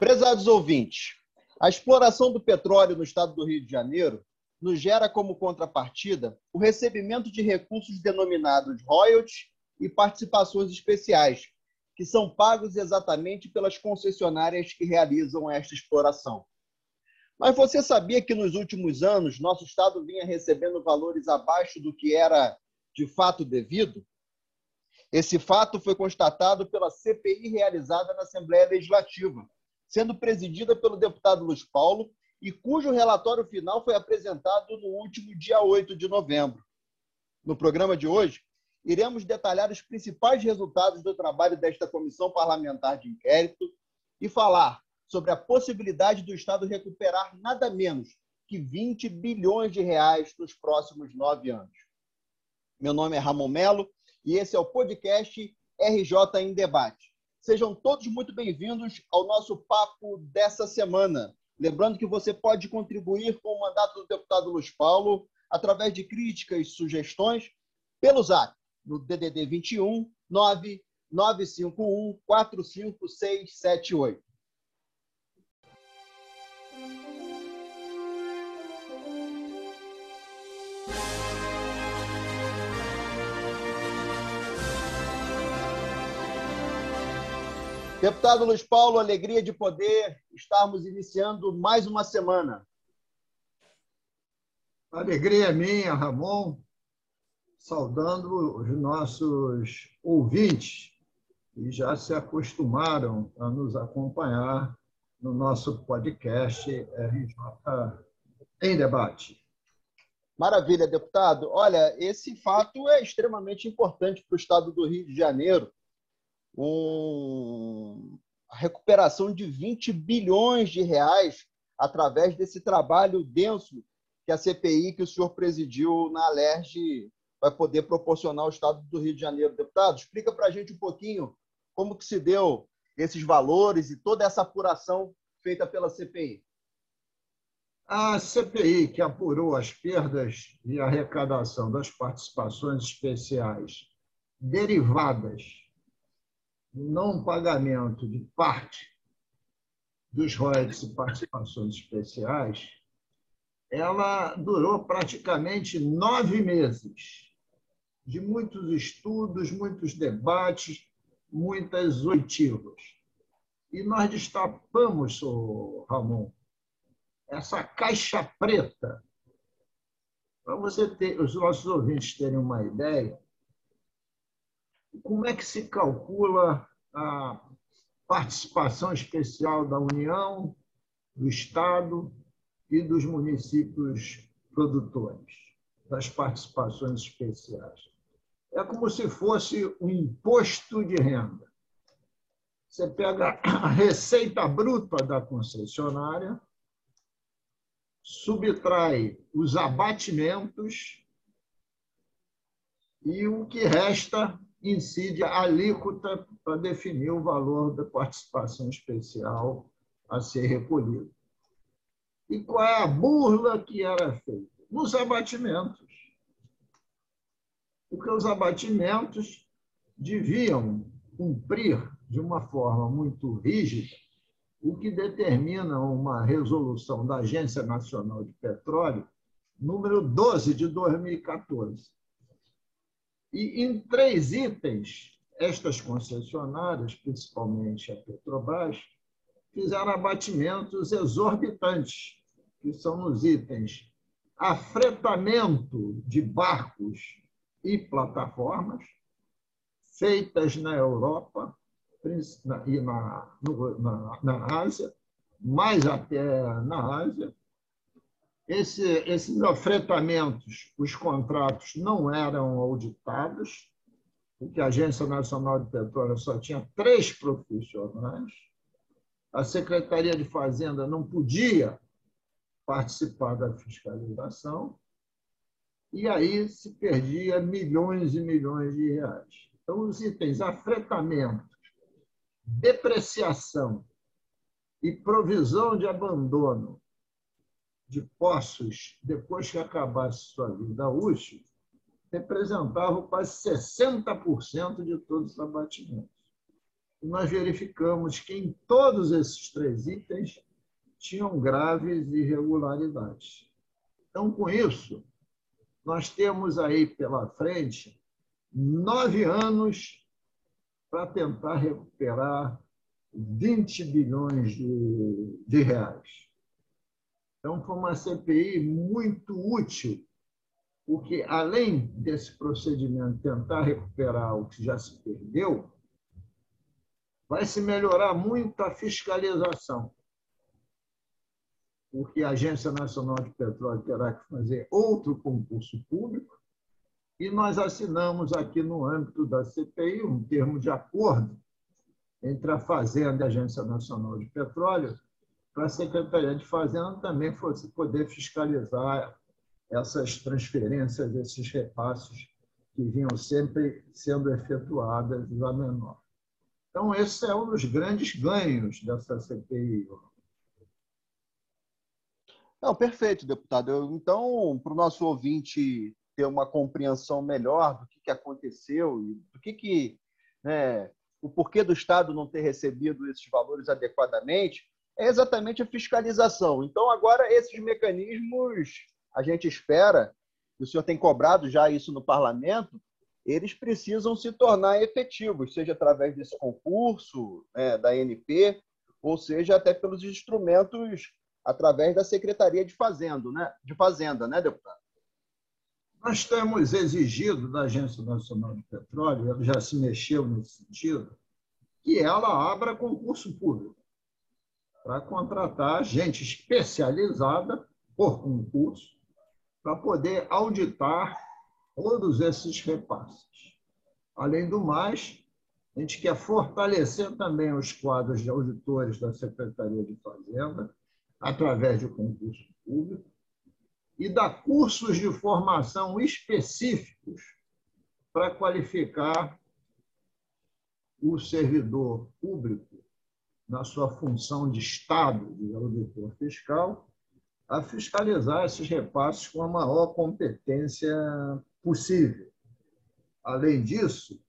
Prezados ouvintes, a exploração do petróleo no estado do Rio de Janeiro nos gera como contrapartida o recebimento de recursos denominados royalties e participações especiais, que são pagos exatamente pelas concessionárias que realizam esta exploração. Mas você sabia que nos últimos anos nosso estado vinha recebendo valores abaixo do que era de fato devido? Esse fato foi constatado pela CPI realizada na Assembleia Legislativa, sendo presidida pelo deputado Luiz Paulo e cujo relatório final foi apresentado no último dia 8 de novembro. No programa de hoje, iremos detalhar os principais resultados do trabalho desta comissão parlamentar de inquérito e falar sobre a possibilidade do Estado recuperar nada menos que 20 bilhões de reais nos próximos nove anos. Meu nome é Ramon Melo e esse é o podcast RJ em Debate. Sejam todos muito bem-vindos ao nosso papo dessa semana. Lembrando que você pode contribuir com o mandato do deputado Luiz Paulo através de críticas e sugestões pelo zap no DDD 21 995145678. Deputado Luiz Paulo, alegria de poder estarmos iniciando mais uma semana. alegria é minha, Ramon saudando os nossos ouvintes que já se acostumaram a nos acompanhar no nosso podcast RJ em Debate. Maravilha, deputado. Olha, esse fato é extremamente importante para o estado do Rio de Janeiro. Um... A recuperação de 20 bilhões de reais através desse trabalho denso que a CPI que o senhor presidiu na Alerj vai poder proporcionar ao Estado do Rio de Janeiro. Deputado, explica para a gente um pouquinho como que se deu esses valores e toda essa apuração feita pela CPI. A CPI, que apurou as perdas e arrecadação das participações especiais derivadas não pagamento de parte dos royalties e participações especiais, ela durou praticamente nove meses de muitos estudos, muitos debates, muitas oitivas. E nós destapamos, Ramon, essa caixa preta, para você ter, os nossos ouvintes terem uma ideia, como é que se calcula a participação especial da União, do Estado e dos municípios produtores, das participações especiais é como se fosse um imposto de renda. Você pega a receita bruta da concessionária, subtrai os abatimentos e o que resta incide a alíquota para definir o valor da participação especial a ser recolhido. E qual é a burla que era feita? Nos abatimentos porque os abatimentos deviam cumprir de uma forma muito rígida o que determina uma resolução da Agência Nacional de Petróleo, número 12 de 2014. E em três itens, estas concessionárias, principalmente a Petrobras, fizeram abatimentos exorbitantes, que são nos itens afretamento de barcos e plataformas feitas na Europa e na, na, na Ásia, mais até na Ásia. Esse, esses afretamentos, os contratos não eram auditados, porque a Agência Nacional de Petróleo só tinha três profissionais. A Secretaria de Fazenda não podia participar da fiscalização e aí se perdia milhões e milhões de reais. Então, os itens afretamento, depreciação e provisão de abandono de poços depois que acabasse sua vida útil representavam quase 60% de todos os abatimentos. e nós verificamos que em todos esses três itens tinham graves irregularidades. Então, com isso, nós temos aí pela frente nove anos para tentar recuperar 20 bilhões de, de reais. Então, foi uma CPI muito útil, porque, além desse procedimento tentar recuperar o que já se perdeu, vai se melhorar muito a fiscalização, porque a Agência Nacional de Petróleo terá que fazer outro concurso público, e nós assinamos aqui no âmbito da CPI um termo de acordo entre a Fazenda e a Agência Nacional de Petróleo, para a Secretaria de Fazenda também fosse poder fiscalizar essas transferências, esses repasses que vinham sempre sendo efetuadas a menor. Então, esse é um dos grandes ganhos dessa CPI. Não, perfeito, deputado. Então, para o nosso ouvinte ter uma compreensão melhor do que, que aconteceu e do que, que né, o porquê do Estado não ter recebido esses valores adequadamente, é exatamente a fiscalização. Então, agora, esses mecanismos, a gente espera, e o senhor tem cobrado já isso no parlamento, eles precisam se tornar efetivos, seja através desse concurso né, da ANP, ou seja até pelos instrumentos através da Secretaria de Fazenda, né, de Fazenda, né, deputado? Nós temos exigido da Agência Nacional de Petróleo, ela já se mexeu nesse sentido, que ela abra concurso público para contratar gente especializada por concurso para poder auditar todos esses repasses. Além do mais, a gente quer fortalecer também os quadros de auditores da Secretaria de Fazenda, através de concurso público, e dar cursos de formação específicos para qualificar o servidor público na sua função de Estado, de auditor fiscal, a fiscalizar esses repasses com a maior competência possível. Além disso,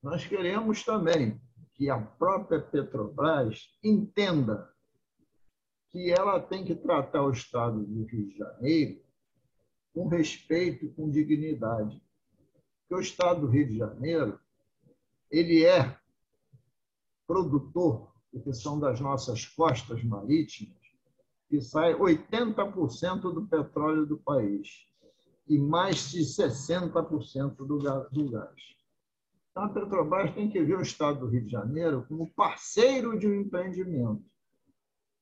nós queremos também que a própria Petrobras entenda que ela tem que tratar o Estado do Rio de Janeiro com respeito e com dignidade. Porque o Estado do Rio de Janeiro ele é produtor, porque são das nossas costas marítimas, que sai 80% do petróleo do país e mais de 60% do gás. Então, a Petrobras tem que ver o Estado do Rio de Janeiro como parceiro de um empreendimento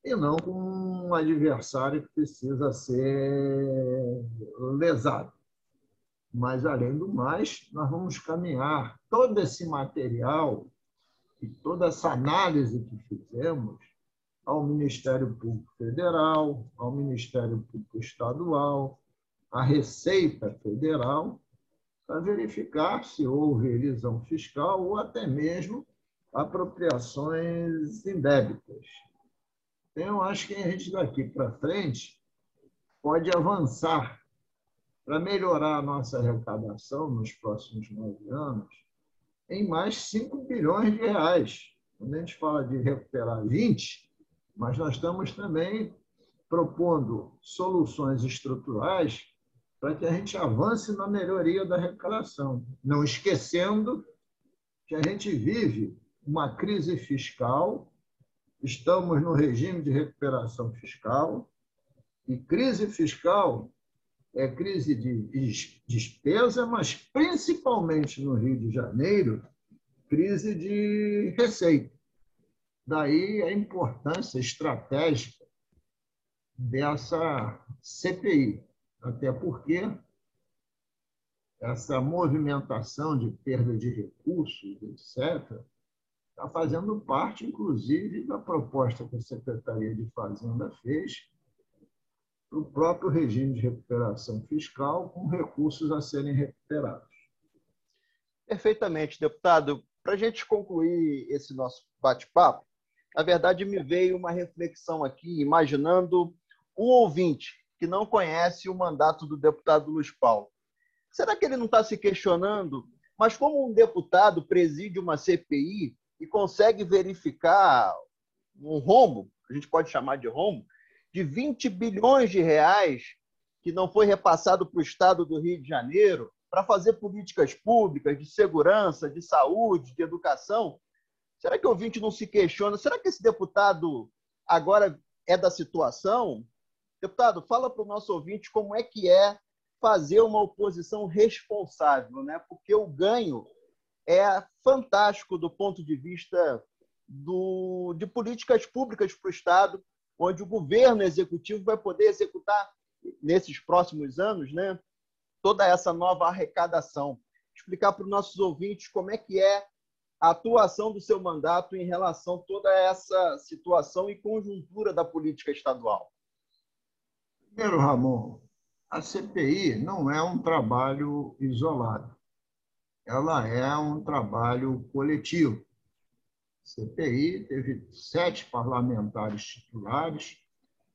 e não como um adversário que precisa ser lesado. Mas, além do mais, nós vamos caminhar todo esse material e toda essa análise que fizemos ao Ministério Público Federal, ao Ministério Público Estadual, à Receita Federal, para verificar se houve elisão fiscal ou até mesmo apropriações indébitas. Então, acho que a gente daqui para frente pode avançar para melhorar a nossa arrecadação nos próximos nove anos em mais 5 bilhões de reais. Quando a gente fala de recuperar 20, mas nós estamos também propondo soluções estruturais para que a gente avance na melhoria da arrecadação, não esquecendo que a gente vive uma crise fiscal, estamos no regime de recuperação fiscal, e crise fiscal é crise de despesa, mas principalmente no Rio de Janeiro, crise de receita. Daí a importância estratégica dessa CPI, até porque essa movimentação de perda de recursos, etc., está fazendo parte, inclusive, da proposta que a Secretaria de Fazenda fez para o próprio regime de recuperação fiscal, com recursos a serem recuperados. Perfeitamente, deputado. Para a gente concluir esse nosso bate-papo, na verdade, me veio uma reflexão aqui, imaginando um ouvinte que não conhece o mandato do deputado Luiz Paulo. Será que ele não está se questionando? Mas como um deputado preside uma CPI, e consegue verificar um rombo, a gente pode chamar de rombo, de 20 bilhões de reais que não foi repassado para o Estado do Rio de Janeiro para fazer políticas públicas de segurança, de saúde, de educação. Será que o ouvinte não se questiona? Será que esse deputado agora é da situação? Deputado, fala para o nosso ouvinte como é que é fazer uma oposição responsável, né? porque o ganho é fantástico do ponto de vista do, de políticas públicas para o Estado, onde o governo executivo vai poder executar nesses próximos anos né, toda essa nova arrecadação. Explicar para os nossos ouvintes como é que é a atuação do seu mandato em relação a toda essa situação e conjuntura da política estadual. Primeiro, Ramon, a CPI não é um trabalho isolado. Ela é um trabalho coletivo. CPI teve sete parlamentares titulares,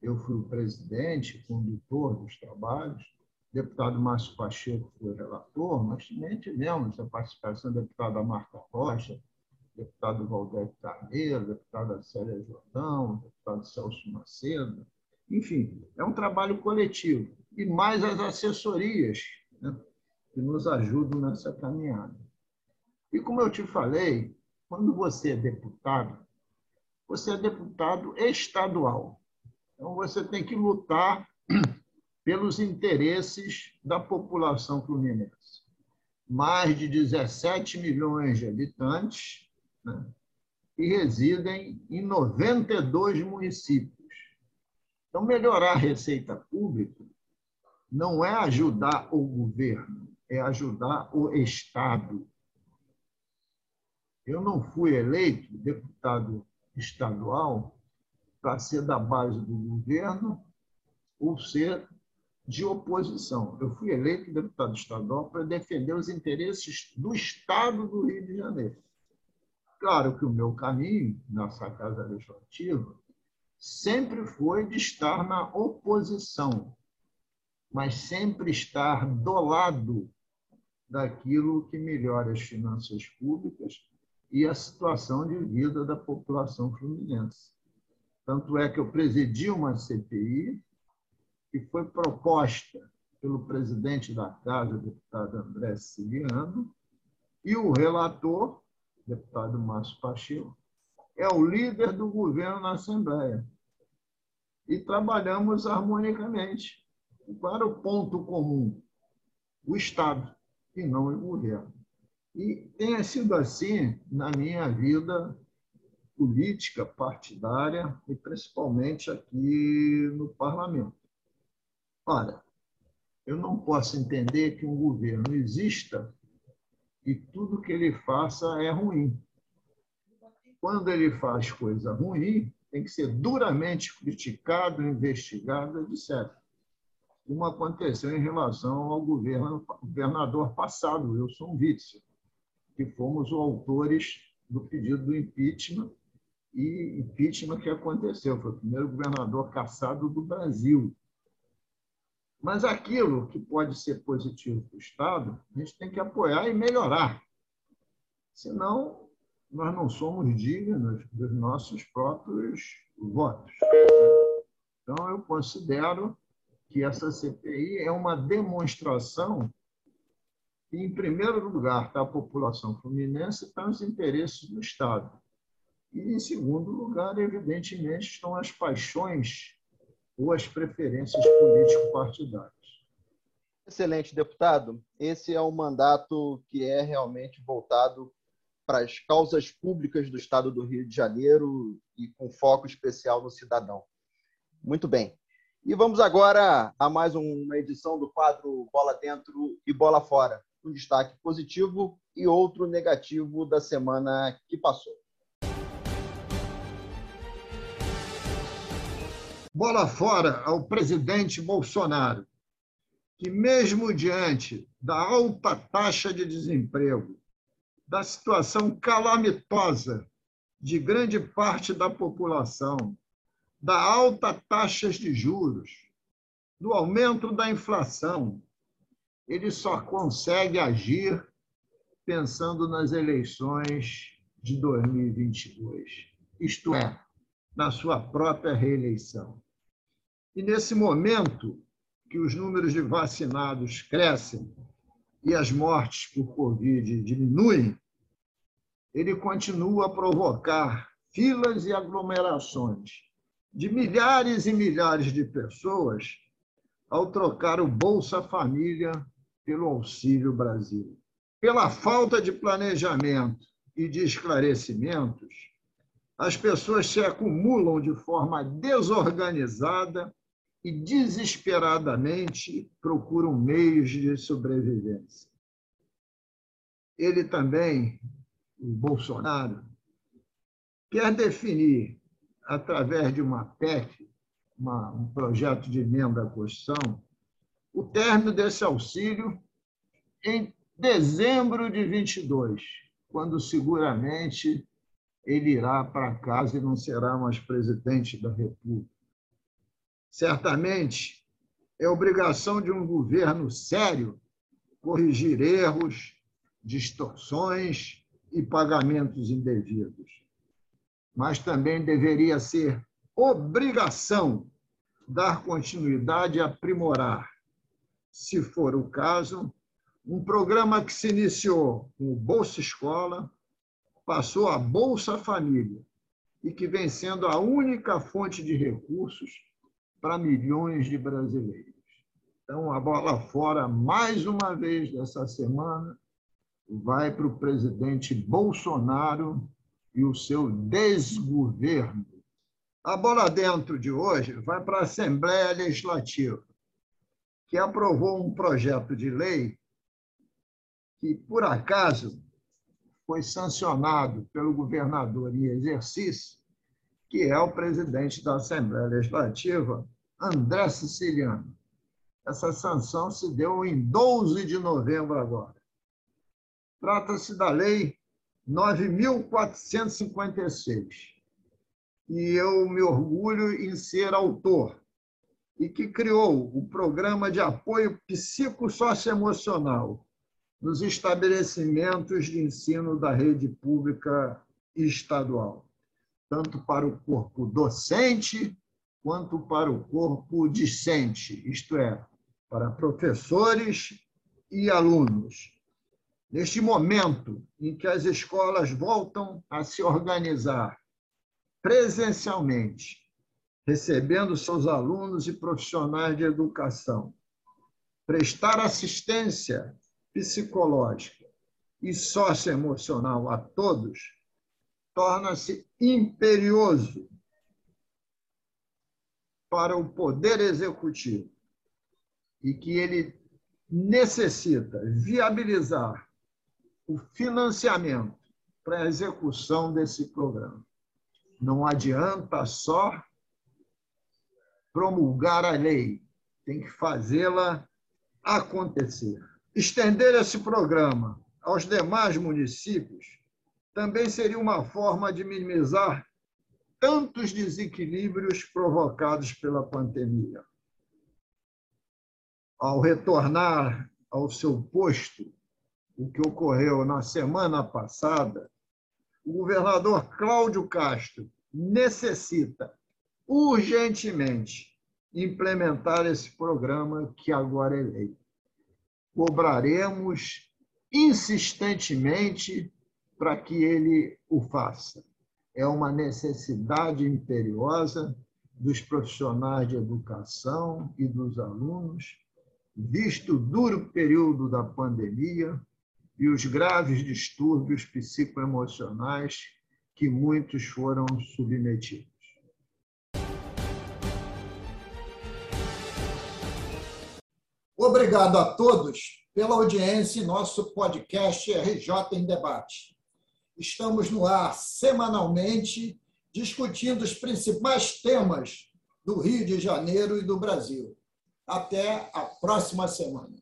eu fui o presidente, condutor dos trabalhos, o deputado Márcio Pacheco foi relator, mas também tivemos a participação da deputada Marta Rocha, deputado Valdeir Carneiro, deputada Célia Jordão, deputado Celso Macedo. Enfim, é um trabalho coletivo. E mais as assessorias né, que nos ajudam nessa caminhada. E como eu te falei, quando você é deputado, você é deputado estadual. Então, você tem que lutar pelos interesses da população fluminense. Mais de 17 milhões de habitantes né, que residem em 92 municípios. Então, melhorar a receita pública não é ajudar o governo, é ajudar o Estado. Eu não fui eleito deputado estadual para ser da base do governo ou ser de oposição. Eu fui eleito deputado estadual para defender os interesses do Estado do Rio de Janeiro. Claro que o meu caminho nessa casa legislativa sempre foi de estar na oposição, mas sempre estar do lado daquilo que melhora as finanças públicas e a situação de vida da população fluminense. Tanto é que eu presidi uma CPI que foi proposta pelo presidente da Casa, deputado André Siciliano, e o relator, deputado Márcio Pacheco, é o líder do governo na Assembleia. E trabalhamos harmonicamente. Qual era o ponto comum? O Estado, e não o governo. E tenha sido assim na minha vida política partidária e principalmente aqui no parlamento. Ora, eu não posso entender que um governo exista e tudo que ele faça é ruim. Quando ele faz coisa ruim, tem que ser duramente criticado, investigado, etc. Como aconteceu em relação ao governo, governador passado, Wilson Witzel, que fomos os autores do pedido do impeachment e impeachment que aconteceu. Foi o primeiro governador caçado do Brasil. Mas aquilo que pode ser positivo para o Estado, a gente tem que apoiar e melhorar. Senão, nós não somos dignos dos nossos próprios votos. Então, eu considero que essa CPI é uma demonstração em primeiro lugar, está a população fluminense, está os interesses do Estado. E, em segundo lugar, evidentemente, estão as paixões ou as preferências político-partidárias. Excelente, deputado. Esse é um mandato que é realmente voltado para as causas públicas do Estado do Rio de Janeiro e com foco especial no cidadão. Muito bem. E vamos agora a mais uma edição do quadro Bola Dentro e Bola Fora. Um destaque positivo e outro negativo da semana que passou. Bola fora ao presidente Bolsonaro, que, mesmo diante da alta taxa de desemprego, da situação calamitosa de grande parte da população, da alta taxa de juros, do aumento da inflação, ele só consegue agir pensando nas eleições de 2022, isto é, na sua própria reeleição. E nesse momento que os números de vacinados crescem e as mortes por Covid diminuem, ele continua a provocar filas e aglomerações de milhares e milhares de pessoas ao trocar o Bolsa Família pelo Auxílio Brasil. Pela falta de planejamento e de esclarecimentos, as pessoas se acumulam de forma desorganizada e desesperadamente procuram meios de sobrevivência. Ele também, o Bolsonaro, quer definir, através de uma PEC, uma, um projeto de emenda à Constituição, o término desse auxílio em dezembro de 22, quando seguramente ele irá para casa e não será mais presidente da República. Certamente é obrigação de um governo sério corrigir erros, distorções e pagamentos indevidos. Mas também deveria ser obrigação dar continuidade e aprimorar, se for o caso, um programa que se iniciou com o Bolsa Escola, passou a Bolsa Família e que vem sendo a única fonte de recursos para milhões de brasileiros. Então, a bola fora, mais uma vez dessa semana, vai para o presidente Bolsonaro e o seu desgoverno. A bola dentro de hoje vai para a Assembleia Legislativa, que aprovou um projeto de lei que, por acaso, foi sancionado pelo governador em exercício, que é o presidente da Assembleia Legislativa, André Siciliano. Essa sanção se deu em 12 de novembro agora. Trata-se da Lei 9.456. E eu me orgulho em ser autor, e que criou o Programa de Apoio Psicossocioemocional nos estabelecimentos de ensino da rede pública estadual, tanto para o corpo docente quanto para o corpo discente, isto é, para professores e alunos. Neste momento em que as escolas voltam a se organizar presencialmente, recebendo seus alunos e profissionais de educação, prestar assistência psicológica e socioemocional a todos, torna-se imperioso para o poder executivo e que ele necessita viabilizar o financiamento para a execução desse programa. Não adianta só promulgar a lei, tem que fazê-la acontecer. Estender esse programa aos demais municípios também seria uma forma de minimizar tantos desequilíbrios provocados pela pandemia. Ao retornar ao seu posto, o que ocorreu na semana passada, o governador Cláudio Castro necessita urgentemente implementar esse programa que agora é lei cobraremos insistentemente para que ele o faça. É uma necessidade imperiosa dos profissionais de educação e dos alunos, visto o duro período da pandemia e os graves distúrbios psicoemocionais que muitos foram submetidos. Obrigado a todos pela audiência em nosso podcast RJ em Debate. Estamos no ar semanalmente discutindo os principais temas do Rio de Janeiro e do Brasil. Até a próxima semana.